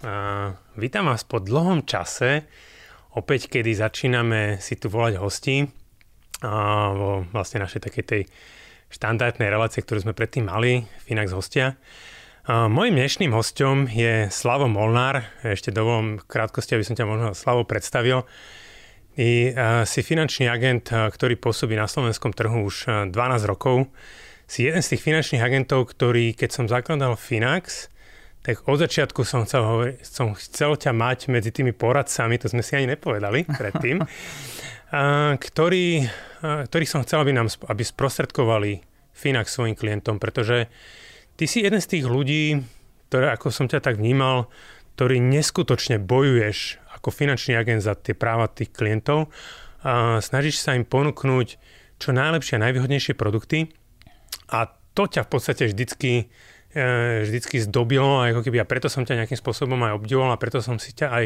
A vítam vás po dlhom čase, opäť kedy začíname si tu volať hostí a vo vlastne našej takej tej štandardnej relácie, ktorú sme predtým mali, Finax hostia. Mojím dnešným hostom je Slavo Molnár. Ešte dovolím krátkosti, aby som ťa možno Slavo predstavil. I si finančný agent, ktorý pôsobí na slovenskom trhu už 12 rokov. Si jeden z tých finančných agentov, ktorý, keď som zakladal Finax, tak od začiatku som chcel, hovoriť, som chcel ťa mať medzi tými poradcami, to sme si ani nepovedali predtým, ktorý, ktorých som chcel, aby nám aby sprostredkovali Finax svojim klientom, pretože ty si jeden z tých ľudí, ktoré, ako som ťa tak vnímal, ktorý neskutočne bojuješ ako finančný agent za tie práva tých klientov a snažíš sa im ponúknuť čo najlepšie a najvýhodnejšie produkty a to ťa v podstate vždycky vždycky zdobilo, ako keby, a preto som ťa nejakým spôsobom aj obdivoval a preto som si ťa aj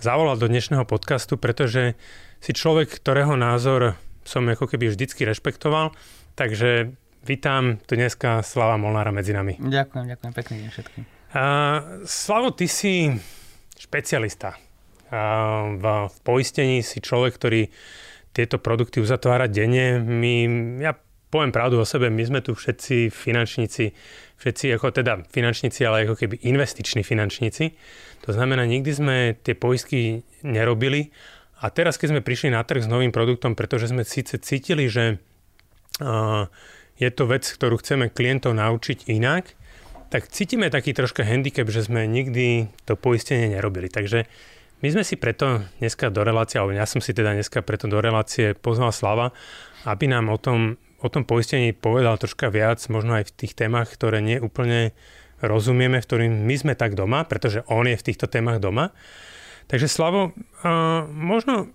zavolal do dnešného podcastu, pretože si človek, ktorého názor som ako keby vždycky rešpektoval, takže vítam tu dneska Slava Molnára medzi nami. Ďakujem, ďakujem pekný deň všetkým. Uh, Slavo, ty si špecialista. Uh, v, v poistení si človek, ktorý tieto produkty uzatvára denne. My, ja poviem pravdu o sebe, my sme tu všetci finančníci, všetci ako teda finančníci, ale ako keby investiční finančníci. To znamená, nikdy sme tie poistky nerobili a teraz, keď sme prišli na trh s novým produktom, pretože sme síce cítili, že uh, je to vec, ktorú chceme klientov naučiť inak, tak cítime taký troška handicap, že sme nikdy to poistenie nerobili. Takže my sme si preto dneska do relácie, alebo ja som si teda dneska preto do relácie pozval Slava, aby nám o tom, o tom poistení povedal troška viac, možno aj v tých témach, ktoré nie úplne rozumieme, v ktorým my sme tak doma, pretože on je v týchto témach doma. Takže Slavo, možno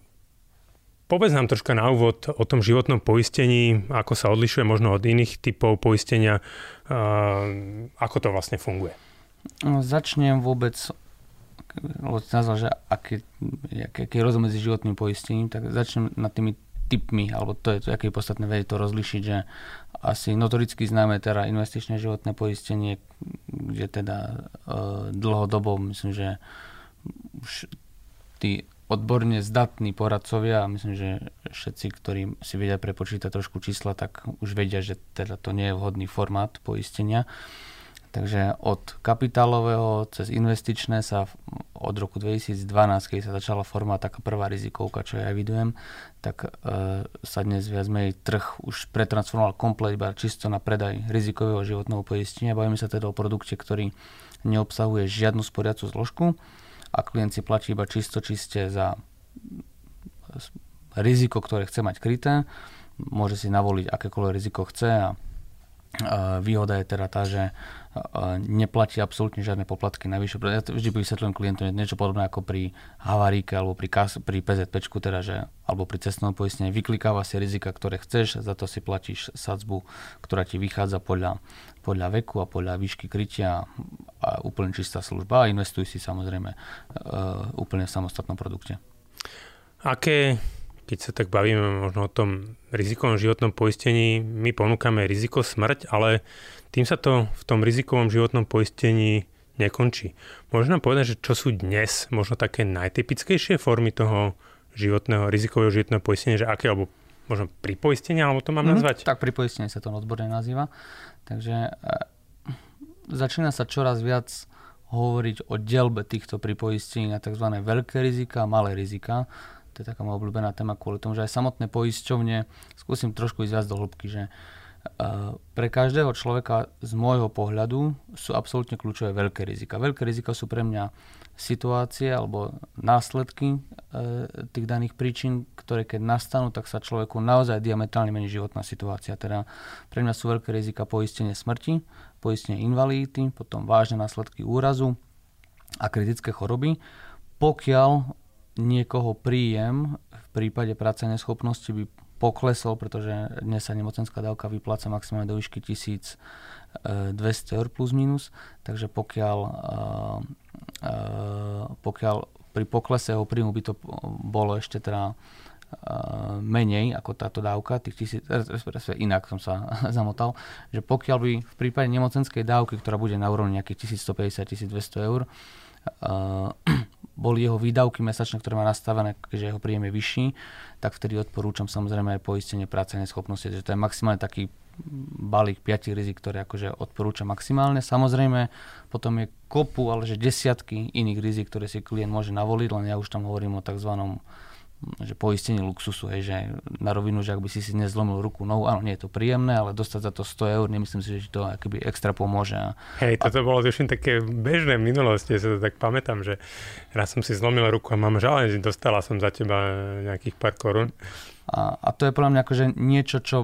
povedz nám troška na úvod o tom životnom poistení, ako sa odlišuje možno od iných typov poistenia, ako to vlastne funguje. No, začnem vôbec, lebo nazval, že aký, aký, aký je rozdiel medzi životným poistením, tak začnem nad tými typmi, alebo to je to, aké je podstatné vedieť to rozlišiť, že asi notoricky známe teda investičné životné poistenie, kde teda e, dlhodobo myslím, že už tí odborne zdatní poradcovia a myslím, že všetci, ktorí si vedia prepočítať trošku čísla, tak už vedia, že teda to nie je vhodný formát poistenia. Takže od kapitálového cez investičné sa od roku 2012, keď sa začala forma taká prvá rizikovka, čo ja evidujem, tak e, sa dnes viac menej trh už pretransformoval komplet iba čisto na predaj rizikového životného poistenia. Bavíme sa teda o produkte, ktorý neobsahuje žiadnu sporiacu zložku, a klient si platí iba čisto čiste za riziko, ktoré chce mať kryté. Môže si navoliť akékoľvek riziko chce a výhoda je teda tá, že neplatí absolútne žiadne poplatky navyše. Ja vždy vysvetľujem klientom niečo podobné ako pri havaríke alebo pri, kas, pri PZP, teda, že, alebo pri cestnom poistení. Vyklikáva si rizika, ktoré chceš, za to si platíš sadzbu, ktorá ti vychádza podľa, podľa veku a podľa výšky krytia a úplne čistá služba a investuj si samozrejme uh, úplne v samostatnom produkte. Aké keď sa tak bavíme možno o tom rizikovom životnom poistení, my ponúkame riziko smrť, ale tým sa to v tom rizikovom životnom poistení nekončí. Možno povedať, že čo sú dnes možno také najtypickejšie formy toho životného, rizikového životného poistenia, že aké, alebo možno pripoistenia, alebo to mám mm-hmm. nazvať? Tak pripoistenie sa to odborne nazýva. Takže e, začína sa čoraz viac hovoriť o delbe týchto pripoistení na tzv. veľké rizika a malé rizika. To je taká moja obľúbená téma kvôli tomu, že aj samotné poisťovne, skúsim trošku ísť viac do hĺbky, že pre každého človeka z môjho pohľadu sú absolútne kľúčové veľké rizika. Veľké rizika sú pre mňa situácie alebo následky e, tých daných príčin, ktoré keď nastanú, tak sa človeku naozaj diametrálne mení životná situácia. Teda pre mňa sú veľké rizika poistenie smrti, poistenie invalidity, potom vážne následky úrazu a kritické choroby. Pokiaľ niekoho príjem v prípade práce neschopnosti by poklesol, pretože dnes sa nemocenská dávka vypláca maximálne do výšky 1200 eur plus minus, takže pokiaľ, eh, eh, pokiaľ pri poklese jeho príjmu by to bolo ešte teda menej ako táto dávka, tých tisíc, inak som sa zamotal, že pokiaľ by v prípade nemocenskej dávky, ktorá bude na úrovni nejakých 1150-1200 eur, boli jeho výdavky mesačné, ktoré má nastavené, keďže jeho príjem je vyšší, tak vtedy odporúčam samozrejme aj poistenie práce neschopnosti. Takže to je maximálne taký balík piatich rizik, ktoré akože odporúčam maximálne. Samozrejme, potom je kopu, ale že desiatky iných rizik, ktoré si klient môže navoliť, len ja už tam hovorím o tzv že poistenie luxusu, hej, že na rovinu, že ak by si si nezlomil ruku, no áno, nie je to príjemné, ale dostať za to 100 eur, nemyslím si, že to akoby extra pomôže. Hej, toto a... bolo tuším také bežné v minulosti, ja sa to tak pamätám, že raz som si zlomil ruku a mám žalenie, že dostala som za teba nejakých pár korún. A, a to je podľa mňa akože niečo, čo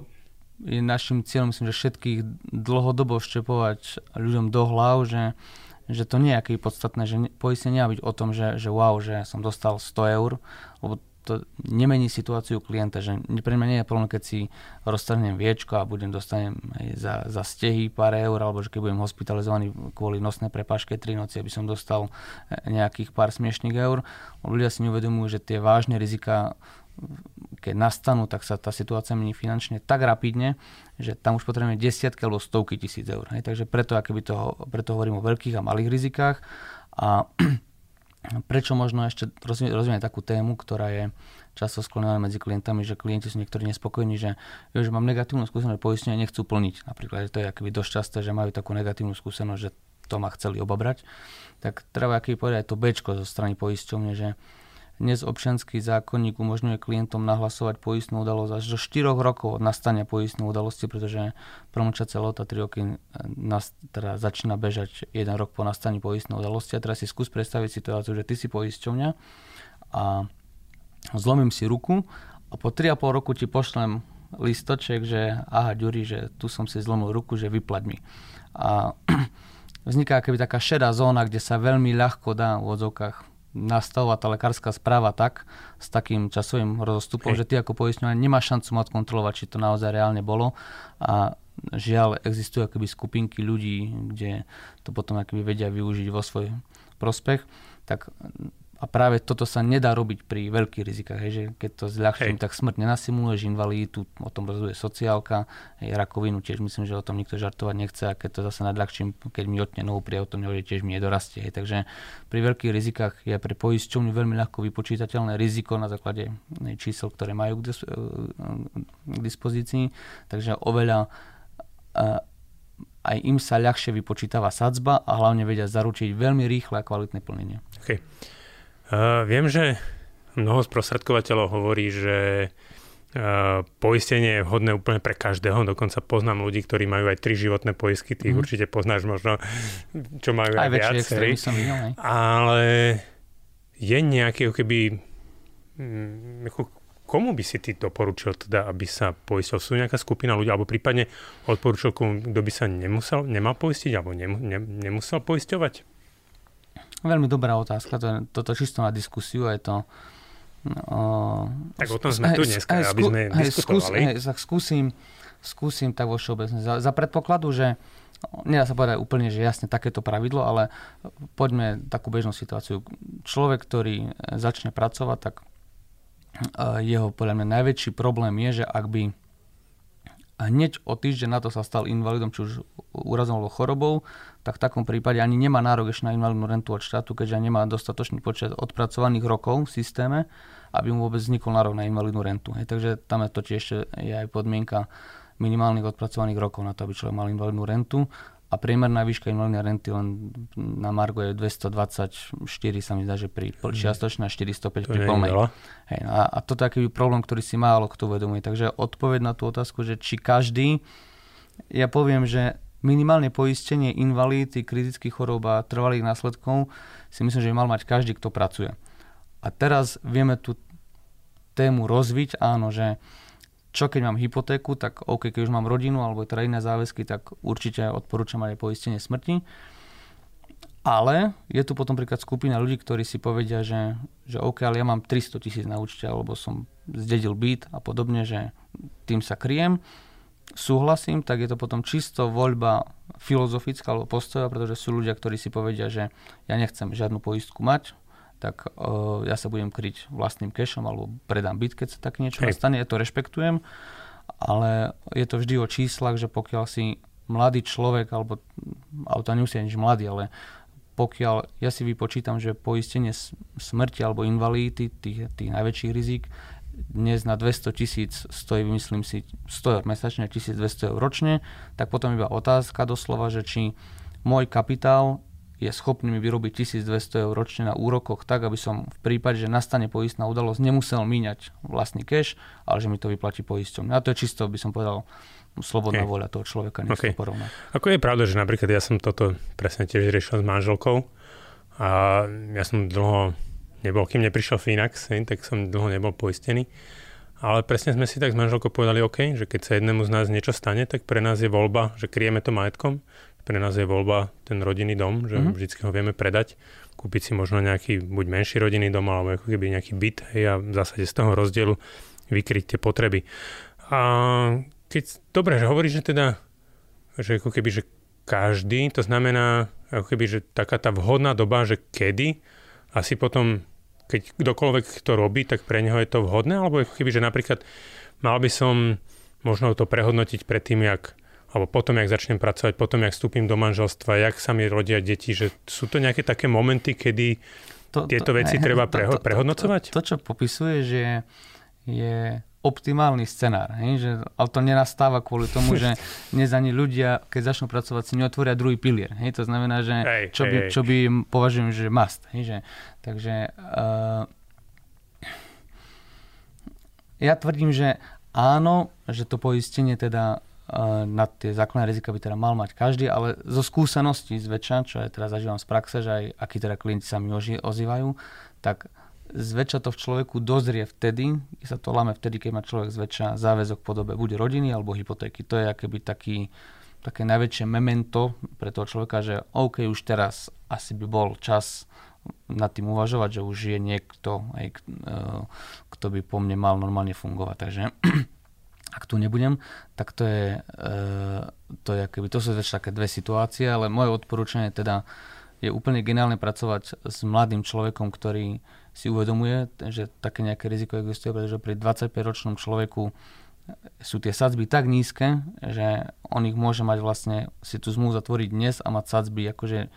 je našim cieľom, myslím, že všetkých dlhodobo vštepovať ľuďom do hlav, že že to nie je aký podstatné, že poistenie nemá byť o tom, že, že wow, že som dostal 100 eur, lebo to nemení situáciu klienta, že pre mňa nie je problém, keď si roztrhnem viečko a budem dostanem za, za stehy pár eur, alebo že keď budem hospitalizovaný kvôli nosnej prepáške 3 noci, aby som dostal e, nejakých pár smiešných eur. Ľudia si neuvedomujú, že tie vážne rizika keď nastanú, tak sa tá situácia mení finančne tak rapidne, že tam už potrebujeme desiatky alebo stovky tisíc eur. Hej. Takže preto, toho, preto hovorím o veľkých a malých rizikách. A prečo možno ešte rozvíjať takú tému, ktorá je často sklonená medzi klientami, že klienti sú niektorí nespokojní, že, že mám negatívnu skúsenosť, poistenia nechcú plniť. Napríklad to je akoby dosť časté, že majú takú negatívnu skúsenosť, že to ma chceli obabrať. Tak treba aký povedať to Bčko zo strany poisťovne, že dnes občianský zákonník umožňuje klientom nahlasovať poistnú udalosť až do 4 rokov od nastania poistnej udalosti, pretože promlčacia lota 3 roky eh, teda začína bežať 1 rok po nastaní poistnej udalosti. A teraz si skús predstaviť situáciu, že ty si poisťovňa a zlomím si ruku a po 3,5 roku ti pošlem listoček, že aha, Ďuri, že tu som si zlomil ruku, že vyplať mi. A vzniká keby taká šedá zóna, kde sa veľmi ľahko dá v odzokách nastavovať tá lekárska správa tak, s takým časovým rozostupom, Hej. že ty ako poistňovať nemáš šancu mať kontrolovať, či to naozaj reálne bolo a žiaľ existujú akoby skupinky ľudí, kde to potom akoby vedia využiť vo svoj prospech, tak a práve toto sa nedá robiť pri veľkých rizikách, hej, že keď to zľahčím, tak smrť nenasimuluješ, invaliditu, o tom rozhoduje sociálka, hej, rakovinu tiež myslím, že o tom nikto žartovať nechce a keď to zase nadľahčím, keď mi otne nohu pri nehovorí, tiež mi nedorastie. Hej. Takže pri veľkých rizikách je pre poisťovňu veľmi ľahko vypočítateľné riziko na základe čísel, ktoré majú k, dispozícii, takže oveľa aj im sa ľahšie vypočítava sadzba a hlavne vedia zaručiť veľmi rýchle a kvalitné plnenie. Okay. Uh, viem, že mnoho sprostredkovateľov hovorí, že uh, poistenie je vhodné úplne pre každého. Dokonca poznám ľudí, ktorí majú aj tri životné poistky. Ty mm. určite poznáš možno, čo majú aj, aj viacerí. Ale je nejaký, keby, mm, komu by si ty doporučil teda, aby sa poistil? Sú nejaká skupina ľudí, alebo prípadne odporučil, kto by sa nemusel, nemal poistiť, alebo nem, ne, nemusel poisťovať? Veľmi dobrá otázka, to je toto čisto na diskusiu, je to... No, tak o tom sme tu dneska, hej, aby sme hej, diskutovali. Skús, hej, skúsim, skúsim tak vo všeobecne. Za, za predpokladu, že nedá sa povedať úplne, že jasne takéto pravidlo, ale poďme takú bežnú situáciu. Človek, ktorý začne pracovať, tak e, jeho podľa mňa najväčší problém je, že ak by hneď o týždeň na to sa stal invalidom, či už úrazom alebo chorobou, tak v takom prípade ani nemá nárok ešte na invalidnú rentu od štátu, keďže nemá dostatočný počet odpracovaných rokov v systéme, aby mu vôbec vznikol nárok na invalidnú rentu. Hej, takže tam je to tiež je aj podmienka minimálnych odpracovaných rokov na to, aby človek mal invalidnú rentu a priemerná výška invalidnej renty len na Margo je 224, sa mi zdá, že pri mhm. čiastočnej a 405 pri plnej. Hej, a, a toto je aký problém, ktorý si málo kto uvedomuje. Takže odpoveď na tú otázku, že či každý ja poviem, že minimálne poistenie invalídy, kritických chorób a trvalých následkov si myslím, že mal mať každý, kto pracuje. A teraz vieme tú tému rozviť, áno, že čo keď mám hypotéku, tak OK, keď už mám rodinu alebo teda iné záväzky, tak určite odporúčam aj poistenie smrti. Ale je tu potom príklad skupina ľudí, ktorí si povedia, že, že OK, ale ja mám 300 tisíc na účte, alebo som zdedil byt a podobne, že tým sa kryjem. Súhlasím, tak je to potom čisto voľba filozofická alebo postoja, pretože sú ľudia, ktorí si povedia, že ja nechcem žiadnu poistku mať, tak uh, ja sa budem kryť vlastným cashom alebo predám byt, keď sa tak niečo Hej. stane, ja to rešpektujem, ale je to vždy o číslach, že pokiaľ si mladý človek, alebo, alebo to nemusí nič mladý, ale pokiaľ ja si vypočítam, že poistenie smrti alebo invalidity, tých, tých najväčších rizik, dnes na 200 tisíc stojí, myslím si, 100 eur mesačne, 1200 eur ročne, tak potom iba otázka doslova, že či môj kapitál je schopný mi vyrobiť 1200 eur ročne na úrokoch tak, aby som v prípade, že nastane poistná udalosť, nemusel míňať vlastný cash, ale že mi to vyplatí poisťom. A to je čisto, by som povedal, slobodná okay. voľa toho človeka, nech okay. porovná. Ako je pravda, že napríklad ja som toto presne tiež riešil s manželkou a ja som dlho nebol, kým neprišiel Finax, tak som dlho nebol poistený. Ale presne sme si tak s manželkou povedali, OK, že keď sa jednému z nás niečo stane, tak pre nás je voľba, že kryjeme to majetkom. Pre nás je voľba ten rodinný dom, že mm-hmm. vždy ho vieme predať, kúpiť si možno nejaký buď menší rodinný dom, alebo ako keby nejaký byt hej, a v zásade z toho rozdielu vykryť tie potreby. A keď, dobre, že hovoríš, že teda, že ako keby, že každý, to znamená, ako keby, že taká tá vhodná doba, že kedy, asi potom, keď kdokoľvek to robí, tak pre neho je to vhodné, alebo ako keby, že napríklad mal by som možno to prehodnotiť pred tým, jak alebo potom, jak začnem pracovať, potom, jak vstúpim do manželstva, jak sa mi rodia deti, že sú to nejaké také momenty, kedy to, tieto to, veci treba preho- to, to, prehodnocovať? To, to, to, čo popisuje, že je optimálny scenár. Hej? Že, ale to nenastáva kvôli tomu, že dnes ani ľudia, keď začnú pracovať, si neotvoria druhý pilier. Hej? To znamená, že hej, čo, hej, by, čo by považujem, že must. Hej? Že, takže uh, ja tvrdím, že áno, že to poistenie teda na tie základné rizika by teda mal mať každý, ale zo skúseností zväčša, čo aj teraz zažívam z praxe, že aj akí teda klienti sa mi ozývajú, tak zväčša to v človeku dozrie vtedy, sa to lame vtedy, keď má človek zväčša záväzok v podobe buď rodiny alebo hypotéky. To je akéby taký, také najväčšie memento pre toho človeka, že OK, už teraz asi by bol čas nad tým uvažovať, že už je niekto, aj, e, kto by po mne mal normálne fungovať. Takže ak tu nebudem, tak to je, e, to, je akéby, to sú také dve situácie, ale moje odporúčanie teda je úplne geniálne pracovať s mladým človekom, ktorý si uvedomuje, že také nejaké riziko existuje, pretože pri 25-ročnom človeku sú tie sadzby tak nízke, že on ich môže mať vlastne, si tú zmluvu zatvoriť dnes a mať sadzby akože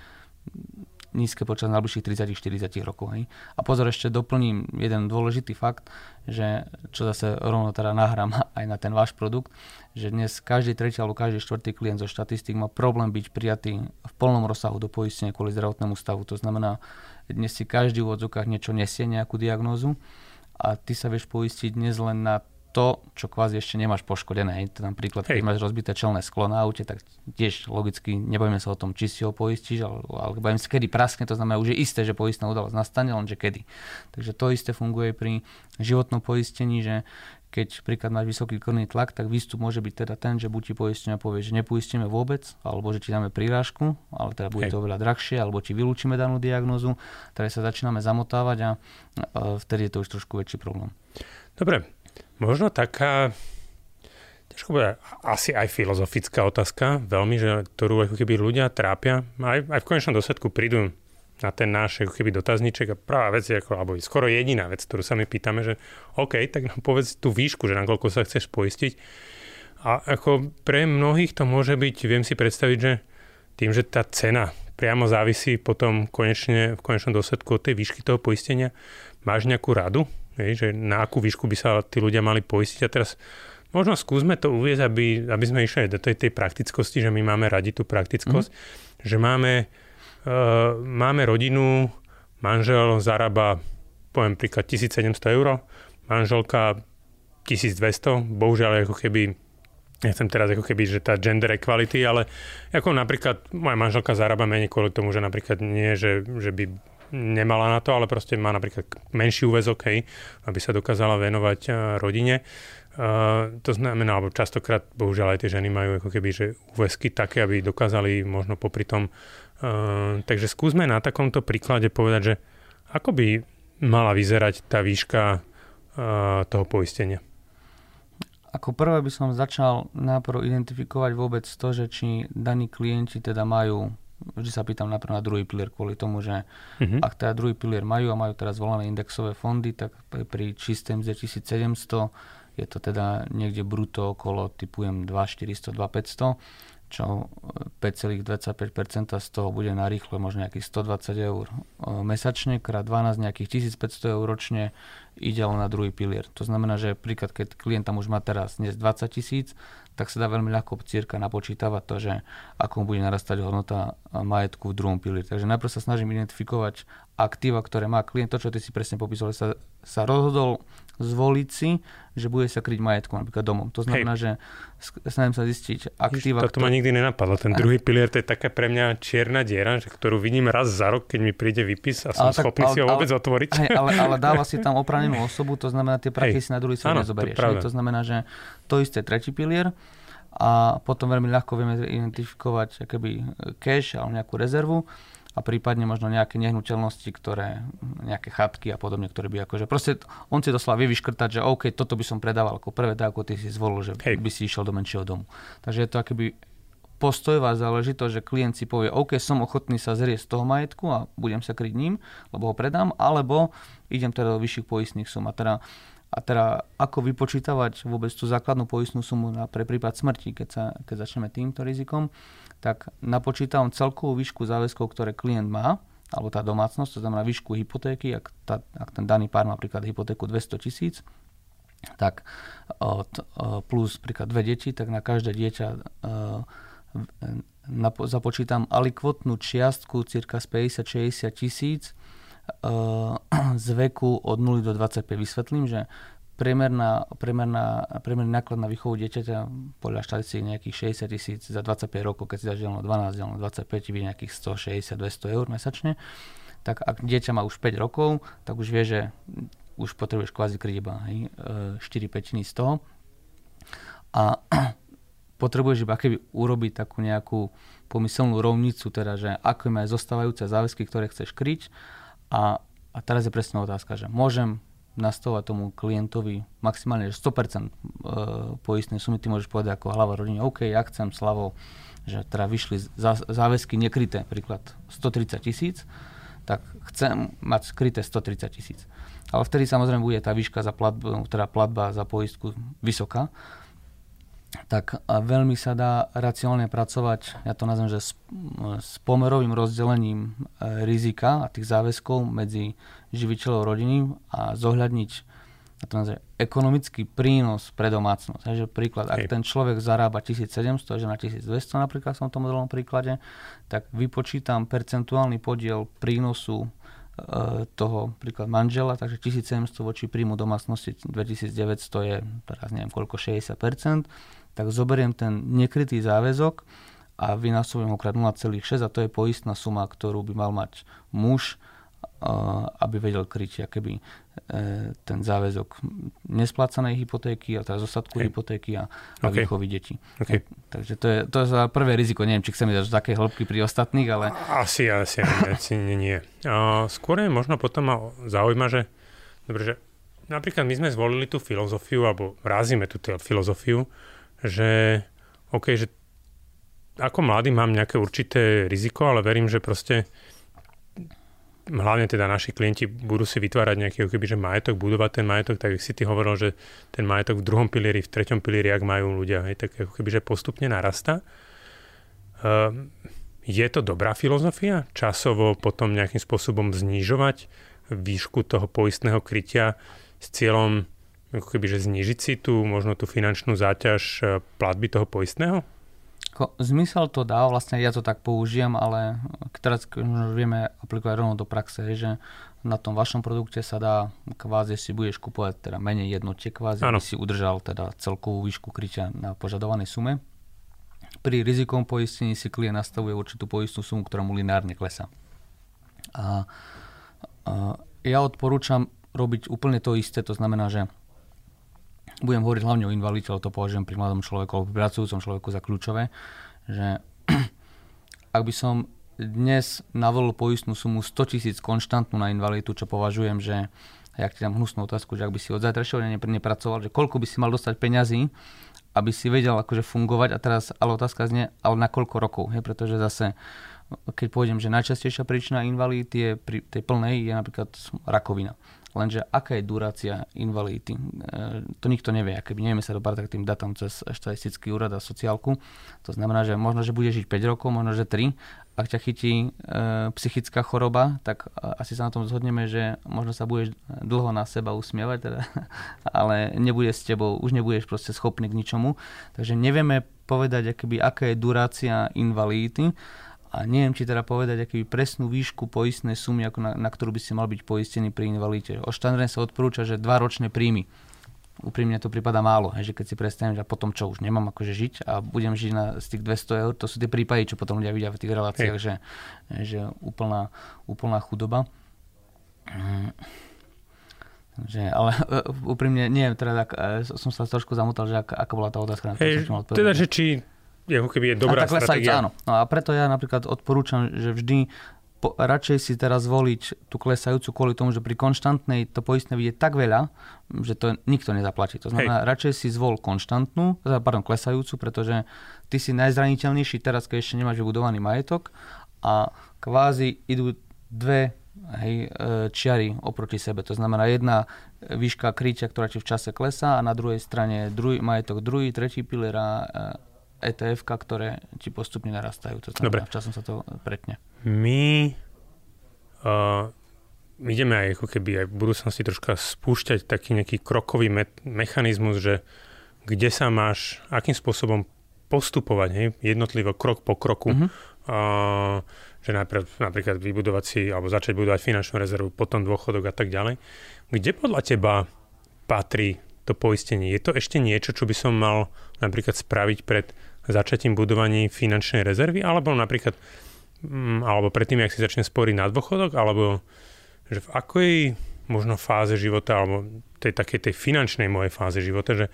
nízke počas najbližších 30-40 rokov. Hej. A pozor, ešte doplním jeden dôležitý fakt, že čo zase rovno teda nahrám aj na ten váš produkt, že dnes každý tretí alebo každý štvrtý klient zo štatistík má problém byť prijatý v plnom rozsahu do poistenia kvôli zdravotnému stavu. To znamená, dnes si každý v odzokách niečo nesie, nejakú diagnózu a ty sa vieš poistiť dnes len na to, čo kvázi ešte nemáš poškodené. To napríklad, keď máš rozbité čelné sklo na aute, tak tiež logicky nebojme sa o tom, či si ho poistíš, ale, ale bojím sa, kedy praskne, to znamená, už je isté, že poistná udalosť nastane, lenže kedy. Takže to isté funguje pri životnom poistení, že keď príklad máš vysoký krvný tlak, tak výstup môže byť teda ten, že buď ti poistenia povie, že nepoistíme vôbec, alebo že ti dáme prirážku, ale teda bude Hej. to oveľa drahšie, alebo ti vylúčime danú diagnózu, teda sa začíname zamotávať a vtedy je to už trošku väčší problém. Dobre, Možno taká, ťažko bude, asi aj filozofická otázka, veľmi, že, ktorú ako keby ľudia trápia, aj, aj v konečnom dosledku prídu na ten náš ako keby dotazníček a prvá vec je, ako, alebo skoro jediná vec, ktorú sa my pýtame, že OK, tak nám povedz tú výšku, že nakoľko sa chceš poistiť. A ako pre mnohých to môže byť, viem si predstaviť, že tým, že tá cena priamo závisí potom konečne, v konečnom dôsledku od tej výšky toho poistenia, máš nejakú radu, Hej, že na akú výšku by sa tí ľudia mali poistiť. A teraz možno skúsme to uvieť, aby, aby sme išli do tej, tej praktickosti, že my máme radi tú praktickosť, mm. že máme, uh, máme rodinu, manžel zarába, poviem príklad, 1700 eur, manželka 1200, bohužiaľ ako keby nechcem teraz ako keby, že tá gender equality, ale ako napríklad moja manželka zarába menej kvôli tomu, že napríklad nie, že, že by nemala na to, ale proste má napríklad menší úvezok, hej, aby sa dokázala venovať rodine. Uh, to znamená, alebo častokrát, bohužiaľ aj tie ženy majú ako keby, že úväzky také, aby dokázali možno popri tom. Uh, takže skúsme na takomto príklade povedať, že ako by mala vyzerať tá výška uh, toho poistenia. Ako prvé by som začal najprv identifikovať vôbec to, že či daní klienti teda majú vždy sa pýtam najprv na druhý pilier kvôli tomu, že uh-huh. ak teda druhý pilier majú a majú teraz volené indexové fondy, tak pri čistém z 1700 je to teda niekde bruto okolo, typujem 2400, 2500 čo 5,25% z toho bude na rýchle možno nejakých 120 eur mesačne, krát 12 nejakých 1500 eur ročne ide len na druhý pilier. To znamená, že príklad, keď klient tam už má teraz dnes 20 tisíc, tak sa dá veľmi ľahko círka napočítavať to, že ako bude narastať hodnota majetku v druhom pilieri. Takže najprv sa snažím identifikovať aktíva, ktoré má klient, to, čo ty si presne popísal, sa, sa rozhodol zvoliť si, že bude sa kryť majetkom, napríklad domom. To znamená, Hej. že snažím sa zistiť aktíva. Toto ktoré... ma nikdy nenapadlo. Ten druhý pilier, to je taká pre mňa čierna diera, že, ktorú vidím raz za rok, keď mi príde výpis a som ale schopný tak, si ho vôbec ale, otvoriť. Hej, ale, ale dáva si tam opranenú osobu, to znamená, tie prachy si na druhý svoj nezoberieš. To, to znamená, že to isté tretí pilier a potom veľmi ľahko vieme identifikovať akoby cash alebo nejakú rezervu a prípadne možno nejaké nehnuteľnosti, ktoré, nejaké chatky a podobne, ktoré by akože, proste on si doslova vie vyškrtať, že OK, toto by som predával ako prvé, tak ako ty si zvolil, že Hej. by si išiel do menšieho domu. Takže je to akoby postojová záležitosť, že klient si povie, OK, som ochotný sa zrieť z toho majetku a budem sa kryť ním, lebo ho predám, alebo idem teda do vyšších poistných sum. A teda a teda ako vypočítavať vôbec tú základnú poistnú sumu na, pre prípad smrti, keď, sa, keď začneme týmto rizikom, tak napočítam celkovú výšku záväzkov, ktoré klient má, alebo tá domácnosť, to znamená výšku hypotéky, ak, tá, ak ten daný pár má napríklad hypotéku 200 tisíc, tak od, plus príklad dve deti, tak na každé dieťa na, započítam alikvotnú čiastku cirka z 50-60 tisíc z veku od 0 do 25. Vysvetlím, že priemerná, priemerná, priemerný náklad na výchovu dieťaťa podľa štatistík nejakých 60 tisíc za 25 rokov, keď si dáš delno 12, delno 25, by nejakých 160-200 eur mesačne. Tak ak dieťa má už 5 rokov, tak už vie, že už potrebuješ kvázi kryť iba 4 petiny z toho. A potrebuješ iba keby urobiť takú nejakú pomyselnú rovnicu, teda, že ako má zostávajúce záväzky, ktoré chceš kryť a, a teraz je presne otázka, že môžem nastavovať tomu klientovi maximálne 100% e, poistnej sumy, ty môžeš povedať ako hlava rodiny, OK, ja chcem slavo, že teda vyšli záväzky nekryté, príklad 130 tisíc, tak chcem mať skryté 130 tisíc. Ale vtedy samozrejme bude tá výška za platbu, teda platba za poistku vysoká tak veľmi sa dá racionálne pracovať, ja to nazvem, že s, s pomerovým rozdelením e, rizika a tých záväzkov medzi živiteľov rodiny a zohľadniť ja to nazvem, ekonomický prínos pre domácnosť. Takže príklad, ak ten človek zarába 1700, že na 1200 napríklad v tomto modelnom príklade, tak vypočítam percentuálny podiel prínosu e, toho príklad manžela, takže 1700 voči príjmu domácnosti 2900 je teraz neviem koľko, 60%, tak zoberiem ten nekrytý záväzok a vynásobujem ho krát 0,6 a to je poistná suma, ktorú by mal mať muž, aby vedel kryť keby, e, ten záväzok nesplácanej hypotéky a teda zostatku okay. hypotéky a, a okay. výchovy detí. Okay. Takže to je, to je za prvé riziko. Neviem, či chceme dať také hĺbky pri ostatných, ale... Asi, asi, asi nie. nie. A skôr je možno potom ma zaujíma, že, dobre, že napríklad my sme zvolili tú filozofiu, alebo rázime tú filozofiu, že OK, že ako mladý mám nejaké určité riziko, ale verím, že proste hlavne teda naši klienti budú si vytvárať nejaký keby, že majetok, budovať ten majetok, tak si ty hovoril, že ten majetok v druhom pilieri, v treťom pilieri, ak majú ľudia, hej, tak ako keby, že postupne narasta. Uh, je to dobrá filozofia? Časovo potom nejakým spôsobom znižovať výšku toho poistného krytia s cieľom ako keby, že znižiť si tú, možno tú finančnú záťaž e, platby toho poistného? Ko, zmysel to dá, vlastne ja to tak použijem, ale teraz vieme aplikovať rovno do praxe, že na tom vašom produkte sa dá kvázi si budeš kupovať teda menej jednotiek kvázi, aby si udržal teda celkovú výšku krytia na požadovanej sume. Pri rizikom poistení si klient nastavuje určitú poistnú sumu, ktorá mu lineárne klesá. A, a ja odporúčam robiť úplne to isté, to znamená, že budem hovoriť hlavne o invalide, ale to považujem pri mladom človeku alebo pri pracujúcom človeku za kľúčové, že ak by som dnes navolil poistnú sumu 100 tisíc konštantnú na invalidu, čo považujem, že ja ti dám hnusnú otázku, že ak by si od zajtrajšieho dňa nepracoval, že koľko by si mal dostať peňazí, aby si vedel akože fungovať a teraz, ale otázka znie, ale na koľko rokov, he? pretože zase keď pôjdem, že najčastejšia príčina invalidity je pri tej plnej je napríklad rakovina. Lenže aká je durácia invalidity? E, to nikto nevie. Keby nevieme sa dobrať tým datom cez štatistický úrad a sociálku, to znamená, že možno, že bude žiť 5 rokov, možno, že 3. Ak ťa chytí e, psychická choroba, tak asi sa na tom zhodneme, že možno sa budeš dlho na seba usmievať, teda, ale nebude s tebou, už nebudeš proste schopný k ničomu. Takže nevieme povedať, aká je durácia invalidity a neviem ti teda povedať aký presnú výšku poistnej sumy, ako na, na ktorú by si mal byť poistený pri invalide. O štandardne sa odporúča, že dva ročné príjmy. Úprimne to prípada málo, že keď si predstavím, že potom čo už nemám akože žiť a budem žiť na, z tých 200 eur, to sú tie prípady, čo potom ľudia vidia v tých reláciách, že, že úplná, úplná chudoba. Že, ale úprimne, neviem, teda tak, e, som sa trošku zamotal, že ak, ako bola tá otázka. Hey, teda, že či ako keby je dobrá a stratégia. Áno. No a preto ja napríklad odporúčam, že vždy po, radšej si teraz voliť tú klesajúcu kvôli tomu, že pri konštantnej to poistné vidie tak veľa, že to nikto nezaplatí. To znamená, Hej. radšej si zvol konštantnú, pardon, klesajúcu, pretože ty si najzraniteľnejší teraz, keď ešte nemáš vybudovaný majetok a kvázi idú dve hej, e, čiary oproti sebe. To znamená jedna výška krytia, ktorá ti v čase klesá a na druhej strane druhý, majetok druhý, tretí pilier a etf ktoré ti postupne narastajú. To znamená, Dobre. časom sa to pretne. My uh, ideme aj ako keby aj v budúcnosti troška spúšťať taký nejaký krokový me- mechanizmus, že kde sa máš, akým spôsobom postupovať, hej, jednotlivo krok po kroku. Uh-huh. Uh, že najprv napríklad vybudovať si alebo začať budovať finančnú rezervu, potom dôchodok a tak ďalej. Kde podľa teba patrí to poistenie? Je to ešte niečo, čo by som mal napríklad spraviť pred začatím budovaní finančnej rezervy, alebo napríklad mm, alebo predtým, ak si začne sporiť na dôchodok, alebo že v akej možno fáze života, alebo tej takej tej finančnej mojej fáze života, že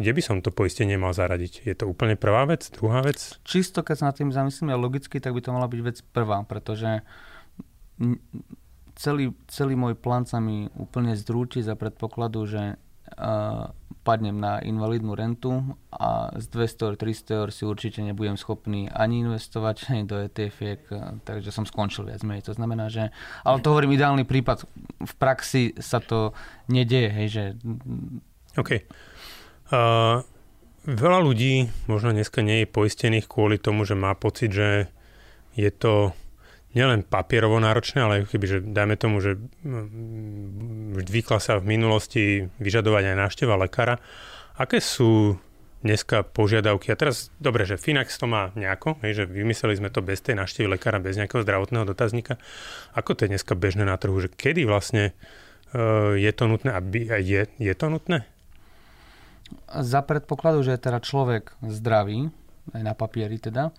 kde by som to poistenie mal zaradiť? Je to úplne prvá vec, druhá vec? Čisto, keď sa nad tým zamyslíme logicky, tak by to mala byť vec prvá, pretože celý, celý môj plán sa mi úplne zdrúti za predpokladu, že uh, padnem na invalidnú rentu a z 200 eur, 300 eur si určite nebudem schopný ani investovať ani do etf takže som skončil viac menej. To znamená, že... Ale to hovorím ideálny prípad. V praxi sa to nedieje, hej, že... OK. Uh, veľa ľudí možno dneska nie je poistených kvôli tomu, že má pocit, že je to nielen papierovo náročné, ale keby, že dajme tomu, že mm, zvykla sa v minulosti vyžadovať aj návšteva lekára. Aké sú dneska požiadavky? A teraz, dobre, že Finax to má nejako, že vymysleli sme to bez tej návštevy lekára, bez nejakého zdravotného dotazníka. Ako to je dneska bežné na trhu? Že kedy vlastne uh, je to nutné? Aby, je, je to nutné? Za predpokladu, že je teda človek zdravý, aj na papieri teda,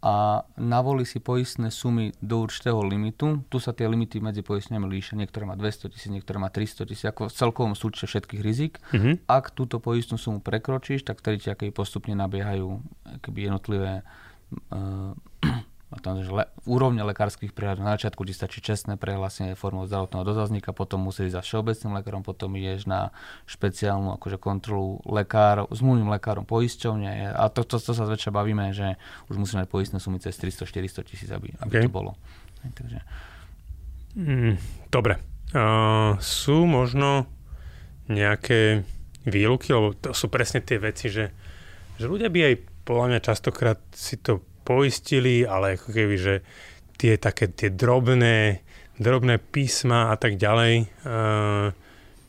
a navolí si poistné sumy do určitého limitu. Tu sa tie limity medzi poistňami líšia. Niektoré má 200 tisíc, niektoré má 300 tisíc, ako v celkovom súčte všetkých rizik. Mm-hmm. Ak túto poistnú sumu prekročíš, tak vtedy ti postupne nabiehajú jednotlivé uh, tam, že le, úrovne lekárskych prehľadov. Na začiatku ti stačí čestné prehlásenie formou zdravotného dotazníka, potom musí ísť za všeobecným lekárom, potom ideš na špeciálnu akože kontrolu lekár, s múlnym lekárom poisťovne. A to, to, to, sa zväčša bavíme, že už musíme mať poistné sumy cez 300-400 tisíc, aby, aby okay. to bolo. Takže... Mm, dobre. Uh, sú možno nejaké výluky, lebo to sú presne tie veci, že, že ľudia by aj podľa mňa častokrát si to poistili, ale ako keby, že tie také tie drobné, drobné písma a tak ďalej, uh,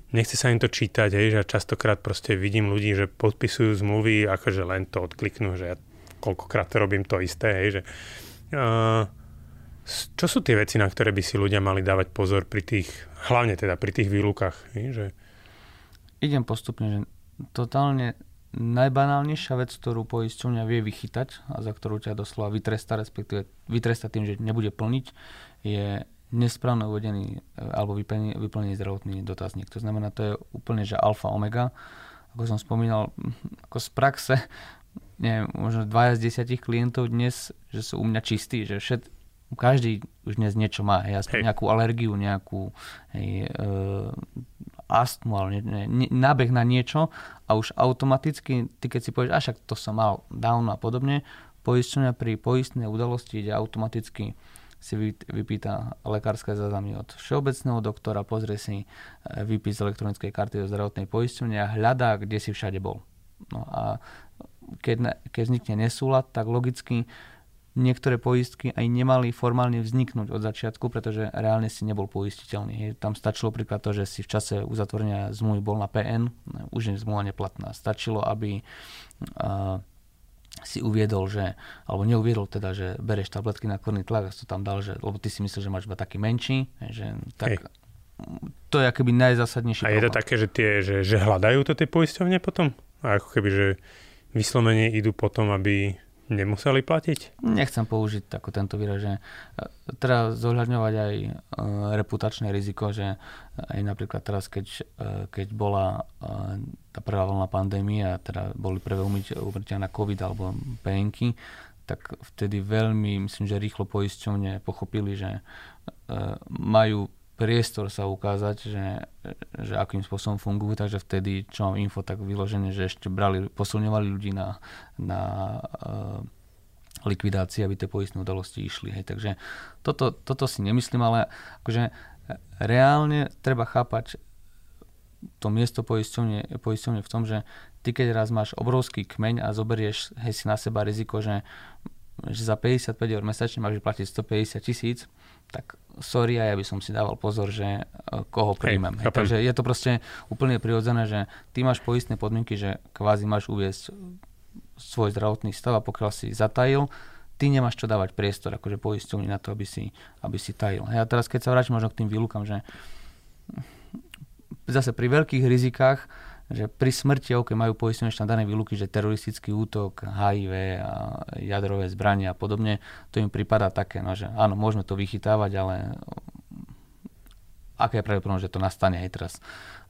nechce sa im to čítať, hej, že častokrát proste vidím ľudí, že podpisujú zmluvy, akože len to odkliknú, že ja koľkokrát robím to isté, hej, že uh, Čo sú tie veci, na ktoré by si ľudia mali dávať pozor pri tých, hlavne teda pri tých výlukách? Že... Idem postupne, že totálne najbanálnejšia vec, ktorú poisťovňa vie vychytať a za ktorú ťa doslova vytresta, respektíve vytresta tým, že nebude plniť, je nesprávne uvedený e, alebo vyplnený, vyplnený zdravotný dotazník. To znamená, to je úplne, že alfa, omega. Ako som spomínal, ako z praxe, neviem, možno dvaja z desiatich klientov dnes, že sú u mňa čistí, že všet, každý už dnes niečo má, hej, aspoň hej. nejakú alergiu, nejakú hej, e, astmu, ale nie, nie, nábeh na niečo a už automaticky, ty keď si povieš, a však to som mal down a podobne, poisťovňa pri poistnej udalosti ide automaticky si vypýta lekárske zázemie od všeobecného doktora, pozrie si e, výpis elektronickej karty do zdravotnej poisťovne a hľadá, kde si všade bol. No a keď, keď vznikne nesúlad, tak logicky niektoré poistky aj nemali formálne vzniknúť od začiatku, pretože reálne si nebol poistiteľný. Tam stačilo príklad to, že si v čase uzatvorenia zmluvy bol na PN, už je zmluva neplatná. Stačilo, aby uh, si uviedol, že, alebo neuviedol teda, že bereš tabletky na krvný tlak a to tam dal, že, lebo ty si myslíš, že máš iba taký menší, že tak Hej. to je akoby najzásadnejší A je to také, že, tie, že, že hľadajú to tie poisťovne potom? A ako keby, že vyslovene idú potom, aby nemuseli platiť? Nechcem použiť ako tento výraz, že e, treba zohľadňovať aj e, reputačné riziko, že aj napríklad teraz, keď, e, keď bola tá prvá vlna pandémie a teda boli prvé umrtia na COVID alebo penky, tak vtedy veľmi, myslím, že rýchlo poisťovne pochopili, že majú priestor sa ukázať, že, že akým spôsobom fungujú, takže vtedy, čo mám info, tak vyložené, že ešte brali, posilňovali ľudí na, na uh, likvidácii, aby tie poistné udalosti išli. Hej. Takže toto, toto si nemyslím, ale akože reálne treba chápať to miesto poisťovne, poisťovne v tom, že ty keď raz máš obrovský kmeň a zoberieš hej, si na seba riziko, že, že za 55 eur mesačne máš platiť 150 tisíc, tak sorry, a ja by som si dával pozor, že e, koho príjmem. Hej, Takže je to proste úplne prirodzené, že ty máš poistné podmienky, že kvázi máš uviesť svoj zdravotný stav a pokiaľ si zatajil, ty nemáš čo dávať priestor akože poisťovni na to, aby si, aby si tajil. Hej, a teraz keď sa vrátim možno k tým výlukám, že zase pri veľkých rizikách že pri smrti, OK, majú poistené dané výluky, že teroristický útok, HIV a jadrové zbrania a podobne, to im prípada také, no, že áno, môžeme to vychytávať, ale aké je pravdepodobnosť, že to nastane aj teraz.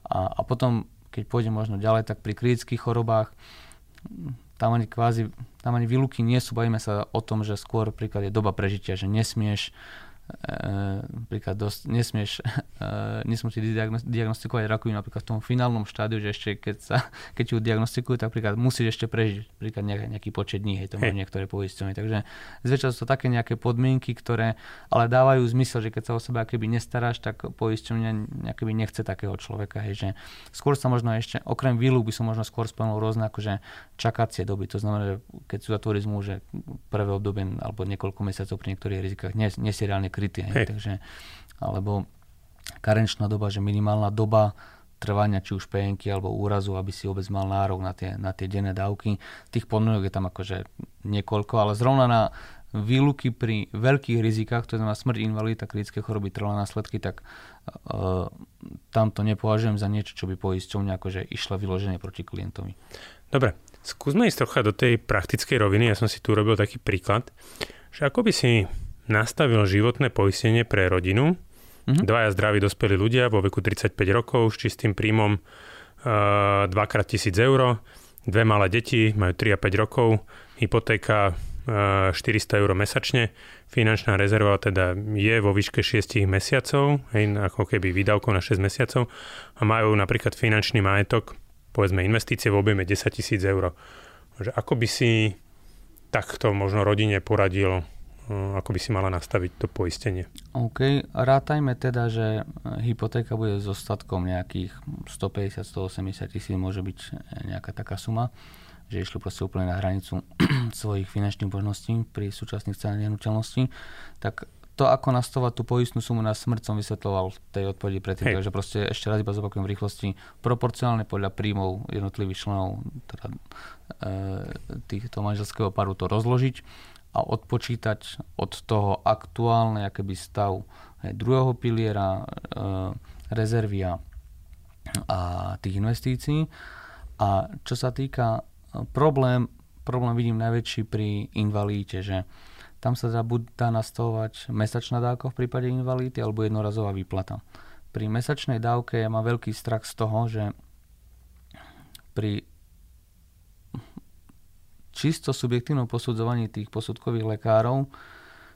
A, a potom, keď pôjdem možno ďalej, tak pri kritických chorobách tam ani kvázi, tam ani výluky nie sú, bavíme sa o tom, že skôr príklad je doba prežitia, že nesmieš napríklad dosť, nesmieš, nesmieš diagnostikovať rakovinu napríklad v tom finálnom štádiu, že ešte keď, sa, keď ju diagnostikujú, tak napríklad musíš ešte prežiť napríklad nejaký, nejaký počet dní, hej, to majú niektoré poisťovne. Takže zväčša sú to také nejaké podmienky, ktoré ale dávajú zmysel, že keď sa o seba keby nestaráš, tak poisťovňa nejaký nechce takého človeka. Hej, že skôr sa možno ešte, okrem výluk by som možno skôr spomenul rôzne akože čakacie doby. To znamená, že keď sú zatvorí zmluvu, že prvé obdobie alebo niekoľko mesiacov pri niektorých rizikách nie, nie krytý. Hej. Takže, alebo karenčná doba, že minimálna doba trvania či už penky alebo úrazu, aby si vôbec mal nárok na tie, na tie denné dávky. Tých podmienok je tam akože niekoľko, ale zrovna na výluky pri veľkých rizikách, to znamená smrť, invalidita, kritické choroby, trvalé následky, tak uh, tam to nepovažujem za niečo, čo by poisťovňa akože išla vyložené proti klientovi. Dobre, skúsme ísť trocha do tej praktickej roviny. Ja som si tu robil taký príklad, že ako by si nastavil životné poistenie pre rodinu. Mm-hmm. Dvaja zdraví dospelí ľudia vo veku 35 rokov s čistým príjmom uh, 2x 1000 eur, dve malé deti, majú 3 a 5 rokov, hypotéka uh, 400 eur mesačne, finančná rezerva teda je vo výške 6 mesiacov, hej, ako keby výdavkov na 6 mesiacov a majú napríklad finančný majetok, povedzme investície v objeme 10 tisíc eur. Že ako by si takto možno rodine poradil ako by si mala nastaviť to poistenie. OK, rátajme teda, že hypotéka bude s ostatkom nejakých 150-180 tisíc, môže byť nejaká taká suma, že išli proste úplne na hranicu svojich finančných možností pri súčasných cenách nehnuteľností, tak to, ako nastavovať tú poistnú sumu na smrť som vysvetľoval v tej odpovedi predtým. Hej. Takže proste ešte raz iba zopakujem v rýchlosti. Proporcionálne podľa príjmov jednotlivých členov teda, e, týchto manželského paru to rozložiť a odpočítať od toho aktuálne akéby stav druhého piliera, e, rezervy a, tých investícií. A čo sa týka e, problém, problém vidím najväčší pri invalíte, že tam sa dá buď dá nastavovať mesačná dávka v prípade invalíty alebo jednorazová výplata. Pri mesačnej dávke ja mám veľký strach z toho, že pri čisto subjektívnom posudzovaní tých posudkových lekárov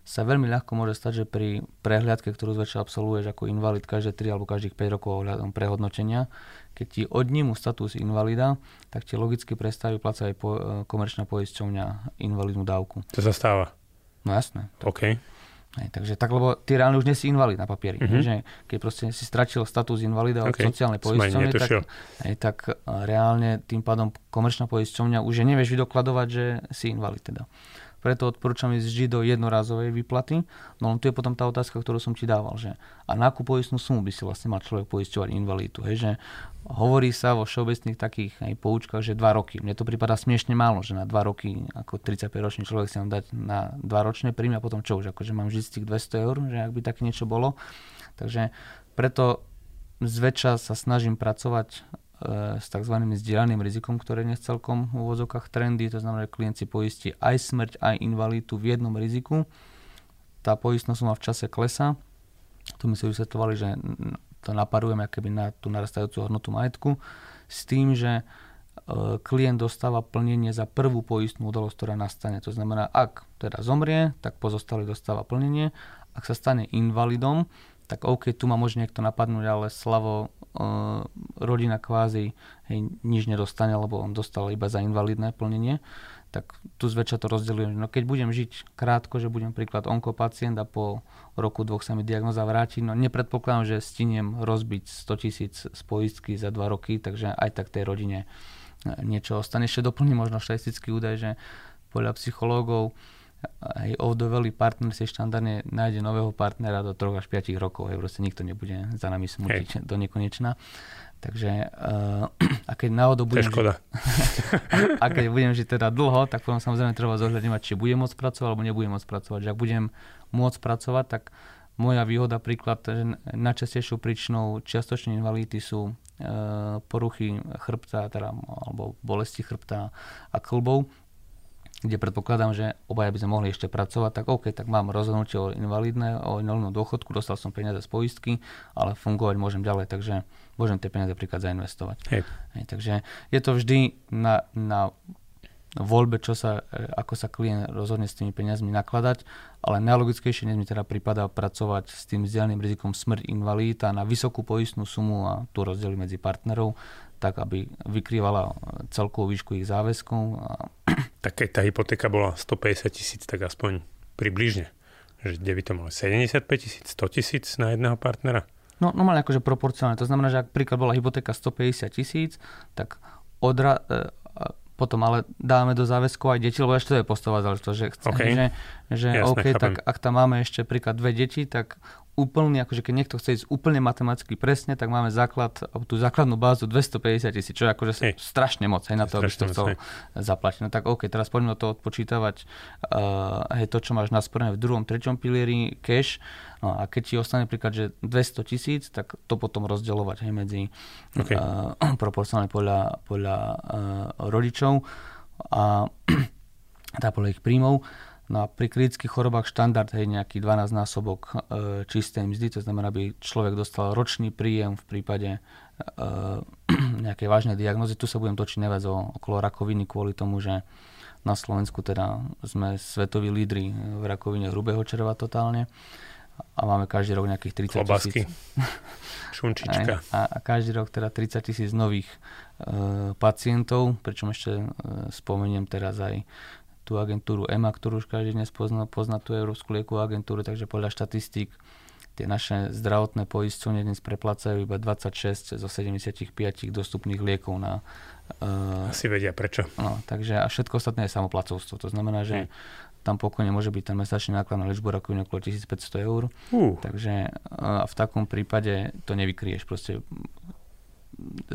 sa veľmi ľahko môže stať, že pri prehliadke, ktorú zväčša absolvuješ ako invalid každé 3 alebo každých 5 rokov ohľadom prehodnotenia, keď ti odnímu status invalida, tak ti logicky prestaví plácať aj po, komerčná poisťovňa invalidnú dávku. To sa stáva. No jasné. OK. Hej, takže tak, lebo ty reálne už nie si invalid na papieri. Mm-hmm. Že keď proste si stratil status invalida od okay. sociálnej poisťovne, tak, hej, tak reálne tým pádom komerčná poisťovňa už nevieš vydokladovať, že si invalid teda. Preto odporúčam ísť vždy do jednorázovej výplaty. No len tu je potom tá otázka, ktorú som ti dával, že a na akú poistnú sumu by si vlastne mal človek poisťovať invalidu. Hej, že hovorí sa vo všeobecných takých aj poučkách, že 2 roky. Mne to prípada smiešne málo, že na 2 roky ako 35-ročný človek si mám dať na 2 ročné príjmy a potom čo už, akože mám z tých 200 eur, že ak by také niečo bolo. Takže preto zväčša sa snažím pracovať s tzv. zdieľaným rizikom, ktoré je celkom v úvodzokách trendy, to znamená, že klient si poistí aj smrť, aj invalitu v jednom riziku. Tá poistnosť suma v čase klesa. Tu my si vysvetlovali, že to naparujeme keby na tú narastajúcu hodnotu majetku s tým, že e, klient dostáva plnenie za prvú poistnú udalosť, ktorá nastane. To znamená, ak teda zomrie, tak pozostalý dostáva plnenie. Ak sa stane invalidom, tak OK, tu ma môže niekto napadnúť, ale Slavo, Eh, rodina kvázi hej, nič nedostane, lebo on dostal iba za invalidné plnenie, tak tu zväčša to rozdeľujem. No keď budem žiť krátko, že budem príklad onkopacient a po roku, dvoch sa mi diagnoza vráti, no nepredpokladám, že stiniem rozbiť 100 tisíc z za dva roky, takže aj tak tej rodine eh, niečo ostane. Ešte doplním možno štatistický údaj, že podľa psychológov aj ovdovelý partner si štandardne nájde nového partnera do 3 až 5 rokov. Hej, proste nikto nebude za nami smutiť hey. do nekonečna. Takže uh, a keď náhodou budem, žiť, a keď budem žiť teda dlho, tak potom samozrejme treba zohľadňovať, či budem môcť pracovať alebo nebudem môcť pracovať. Že ak budem môcť pracovať, tak moja výhoda príklad, že najčastejšou príčinou čiastočnej invalidity sú uh, poruchy chrbta, teda, alebo bolesti chrbta a klbov kde predpokladám, že obaja by sme mohli ešte pracovať, tak OK, tak mám rozhodnutie o invalidné, o invalidnú dôchodku, dostal som peniaze z poistky, ale fungovať môžem ďalej, takže môžem tie peniaze príklad zainvestovať. Hej. Hej, takže je to vždy na, na voľbe, čo sa, ako sa klient rozhodne s tými peniazmi nakladať, ale najlogickejšie dnes mi teda prípada pracovať s tým vzdialeným rizikom smrť invalidita na vysokú poistnú sumu a tu rozdeliť medzi partnerov tak aby vykrývala celkovú výšku ich záväzkov. Tak keď tá hypotéka bola 150 tisíc, tak aspoň približne. Že kde by to malo 75 tisíc, 100 tisíc na jedného partnera? No normálne akože proporcionálne. To znamená, že ak príklad bola hypotéka 150 tisíc, tak odra, e, potom ale dáme do záväzkov aj deti, lebo ešte to je postová záležitosť, že, chcem, okay. že, že Jasne, OK, chápem. tak ak tam máme ešte príklad dve deti, tak úplný, akože keď niekto chce ísť úplne matematicky presne, tak máme základ, tú základnú bázu 250 tisíc, čo je akože hej. strašne moc, hej, na to, aby to chcel zaplatiť. No tak OK, teraz poďme to odpočítavať, uh, hej, to, čo máš nasporené v druhom, treťom pilieri, cash, no a keď ti ostane príklad, že 200 tisíc, tak to potom rozdeľovať, hej, medzi okay. uh, proporcionálne podľa, podľa uh, rodičov a teda podľa ich príjmov. No a pri kritických chorobách štandard je nejaký 12 násobok e, čistej mzdy, to znamená, aby človek dostal ročný príjem v prípade e, nejakej vážnej diagnozy. Tu sa budem točiť neviac o, okolo rakoviny kvôli tomu, že na Slovensku teda sme svetoví lídry v rakovine hrubého červa totálne a máme každý rok nejakých 30 Klobásky. tisíc. Šunčička. A, a každý rok teda 30 tisíc nových e, pacientov, pričom ešte e, spomeniem teraz aj tú agentúru EMA, ktorú už každý dnes pozná, pozná tú Európsku liekovú agentúru, takže podľa štatistík tie naše zdravotné poisťovne dnes preplácajú iba 26 zo 75 dostupných liekov na... Uh, Asi vedia prečo. No, takže a všetko ostatné je samoplacovstvo. To znamená, že hmm. tam pokojne môže byť ten mesačný náklad na liečbu rakoviny okolo 1500 eur. Uh. Takže uh, v takom prípade to nevykrieš. Proste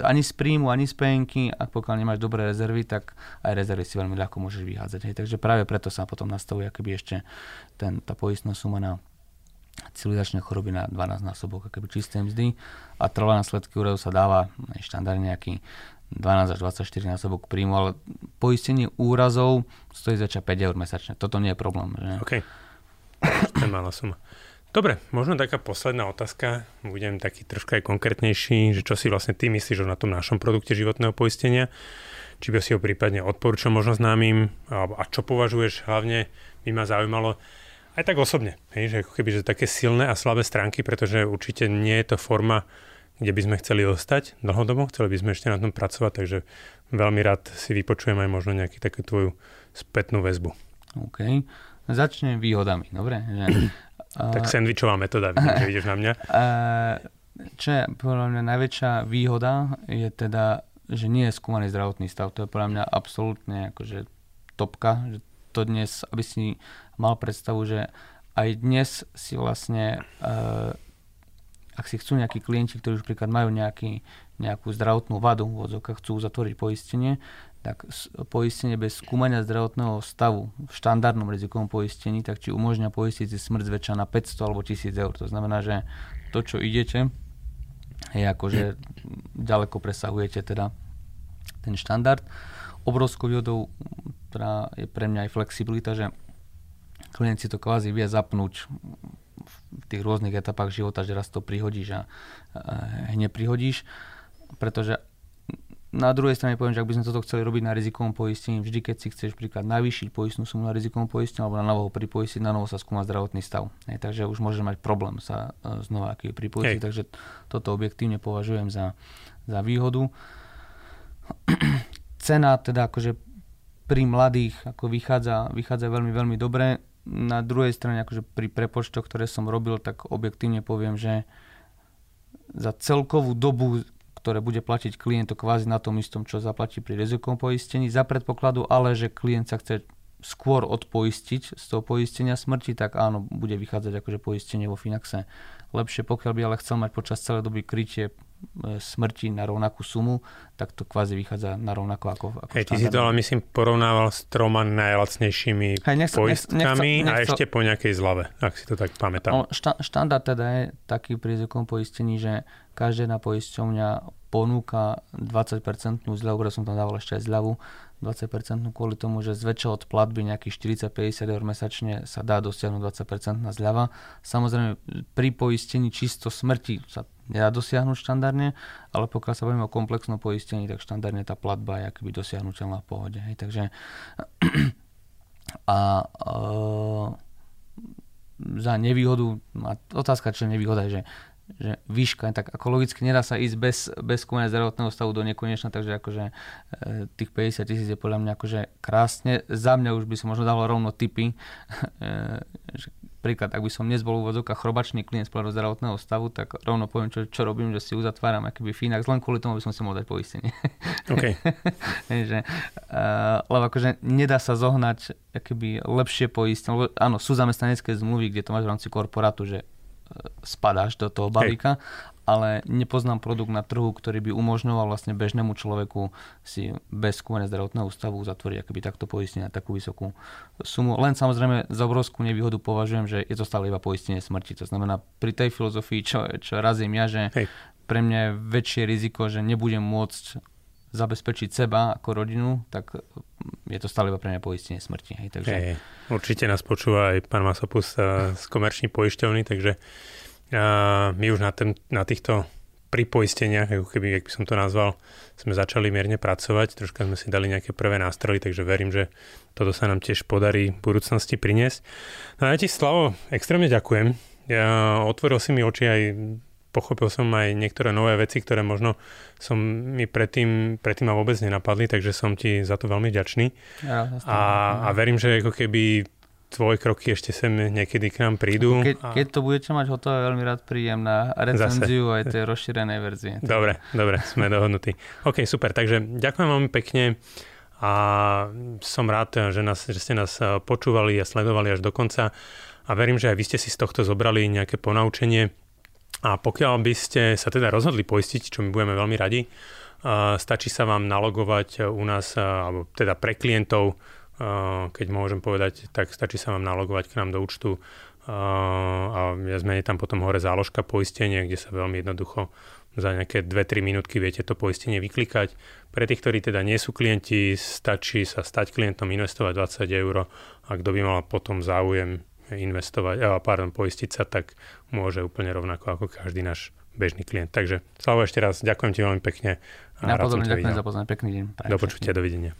ani z príjmu, ani z penky, ak pokiaľ nemáš dobré rezervy, tak aj rezervy si veľmi ľahko môžeš vyhádzať. Hej. Takže práve preto sa potom nastavuje akoby ešte ten, tá poistná suma na civilizačné choroby na 12 násobok akoby čisté mzdy a trvalé následky úradu sa dáva štandardne nejaký 12 až 24 násobok príjmu, ale poistenie úrazov stojí zača 5 eur mesačne. Toto nie je problém. Že? OK. To je malá suma. Dobre, možno taká posledná otázka, budem taký troška aj konkrétnejší, že čo si vlastne ty myslíš o na tom našom produkte životného poistenia, či by si ho prípadne odporúčal možno známym, a čo považuješ hlavne, by ma zaujímalo, aj tak osobne, hej, že ako keby, že také silné a slabé stránky, pretože určite nie je to forma, kde by sme chceli ostať dlhodobo, chceli by sme ešte na tom pracovať, takže veľmi rád si vypočujem aj možno nejaký takú tvoju spätnú väzbu. OK. Začnem výhodami, dobre? Že tak sandvičová metóda, vidím, že ideš na mňa. Čo je podľa mňa najväčšia výhoda, je teda, že nie je skúmaný zdravotný stav. To je podľa mňa absolútne akože topka, že to dnes, aby si mal predstavu, že aj dnes si vlastne, ak si chcú nejakí klienti, ktorí už príklad majú nejaký, nejakú zdravotnú vadu, v chcú zatvoriť poistenie, tak poistenie bez skúmania zdravotného stavu v štandardnom rizikovom poistení, tak či umožňa poistiť si smrť zväčša na 500 alebo 1000 eur. To znamená, že to, čo idete, je ako, že ďaleko presahujete teda ten štandard. Obrovskou výhodou ktorá je pre mňa aj flexibilita, že klient si to kvázi vie zapnúť v tých rôznych etapách života, že raz to prihodíš a hneď prihodíš, pretože na druhej strane poviem, že ak by sme toto chceli robiť na rizikovom poistení, vždy keď si chceš príklad navýšiť poistnú sumu na rizikovom poistení alebo na novo pripoistiť, na novo sa skúma zdravotný stav. Hej, takže už môže mať problém sa uh, znova aký pripoistiť, Hej. takže toto objektívne považujem za, za výhodu. Cena teda akože pri mladých ako vychádza, vychádza veľmi, veľmi dobre. Na druhej strane akože pri prepočtoch, ktoré som robil, tak objektívne poviem, že za celkovú dobu ktoré bude platiť klient to kvázi na tom istom, čo zaplatí pri rizikovom poistení. Za predpokladu ale, že klient sa chce skôr odpoistiť z toho poistenia smrti, tak áno, bude vychádzať akože poistenie vo Finaxe lepšie. Pokiaľ by ale chcel mať počas celej doby krytie smrti na rovnakú sumu, tak to kvázi vychádza na rovnako ako, ako Hej, ty si to ale myslím porovnával s troma najlacnejšími Hej, nechce, poistkami nechce, nechce, a ešte po nejakej zlave, ak si to tak pamätám. No, šta, štandard teda je taký pri rizikom poistení, že každá poisťovňa ponúka 20% zľavu, ktoré som tam dával ešte aj zľavu, 20% kvôli tomu, že zväčša od platby nejakých 40-50 eur mesačne sa dá dosiahnuť 20% na zľava. Samozrejme, pri poistení čisto smrti sa nedá dosiahnuť štandardne, ale pokiaľ sa bavíme o komplexnom poistení, tak štandardne tá platba je akoby dosiahnutelná v pohode. Hej. Takže a e, za nevýhodu, a otázka, čo je nevýhoda, že že výška, tak ako nedá sa ísť bez, bez skúmania zdravotného stavu do nekonečna, takže akože e, tých 50 tisíc je podľa mňa akože krásne. Za mňa už by som možno dával rovno tipy, e, že príklad, ak by som dnes bol úvodzovka chrobačný klient z zdravotného stavu, tak rovno poviem, čo, čo robím, že si uzatváram akýby Finax, len kvôli tomu by som si mohol dať poistenie. Okay. že, uh, lebo akože nedá sa zohnať akýby lepšie poistenie, áno, sú zamestnanecké zmluvy, kde to máš v rámci korporátu, že spadáš do toho balíka, Hej. Ale nepoznám produkt na trhu, ktorý by umožňoval vlastne bežnému človeku si bez skúmania zdravotného ústavu zatvoriť akoby takto poistenie na takú vysokú sumu. Len samozrejme za obrovskú nevýhodu považujem, že je to stále iba poistenie smrti. To znamená, pri tej filozofii, čo, čo razím ja, že Hej. pre mňa je väčšie riziko, že nebudem môcť zabezpečiť seba ako rodinu, tak je to stále iba pre mňa poistenie smrti. Hej, takže... Hey, určite nás počúva aj pán Masopus z komerčných poisťovní, takže a my už na, ten, na týchto pripoisteniach, ako keby, jak by som to nazval, sme začali mierne pracovať, troška sme si dali nejaké prvé nástroje, takže verím, že toto sa nám tiež podarí v budúcnosti priniesť. No a ja ti, Slavo, extrémne ďakujem. Ja, otvoril si mi oči aj pochopil som aj niektoré nové veci, ktoré možno som mi predtým, predtým ma vôbec nenapadli, takže som ti za to veľmi vďačný. Ja, a, a verím, že ako keby tvoje kroky ešte sem niekedy k nám prídu. Keď, a... keď to budete mať hotové, veľmi rád príjem na recenziu Zase. aj tej rozšírenej verzie. Dobre, dobre, sme dohodnutí. OK, super, takže ďakujem veľmi pekne a som rád, že, nás, že ste nás počúvali a sledovali až do konca a verím, že aj vy ste si z tohto zobrali nejaké ponaučenie A pokiaľ by ste sa teda rozhodli poistiť, čo my budeme veľmi radi, stačí sa vám nalogovať u nás, alebo teda pre klientov, keď môžem povedať, tak stačí sa vám nalogovať k nám do účtu a zmení tam potom hore záložka poistenie, kde sa veľmi jednoducho za nejaké 2-3 minútky viete to poistenie vyklikať. Pre tých, ktorí teda nie sú klienti, stačí sa stať klientom, investovať 20 eur a kto by mal potom záujem investovať, eh, pardon, poistiť sa, tak môže úplne rovnako ako každý náš bežný klient. Takže Slavo ešte raz, ďakujem ti veľmi pekne. A ja ďakujem za pozornosť, pekný deň. Do počutia, dovidenia.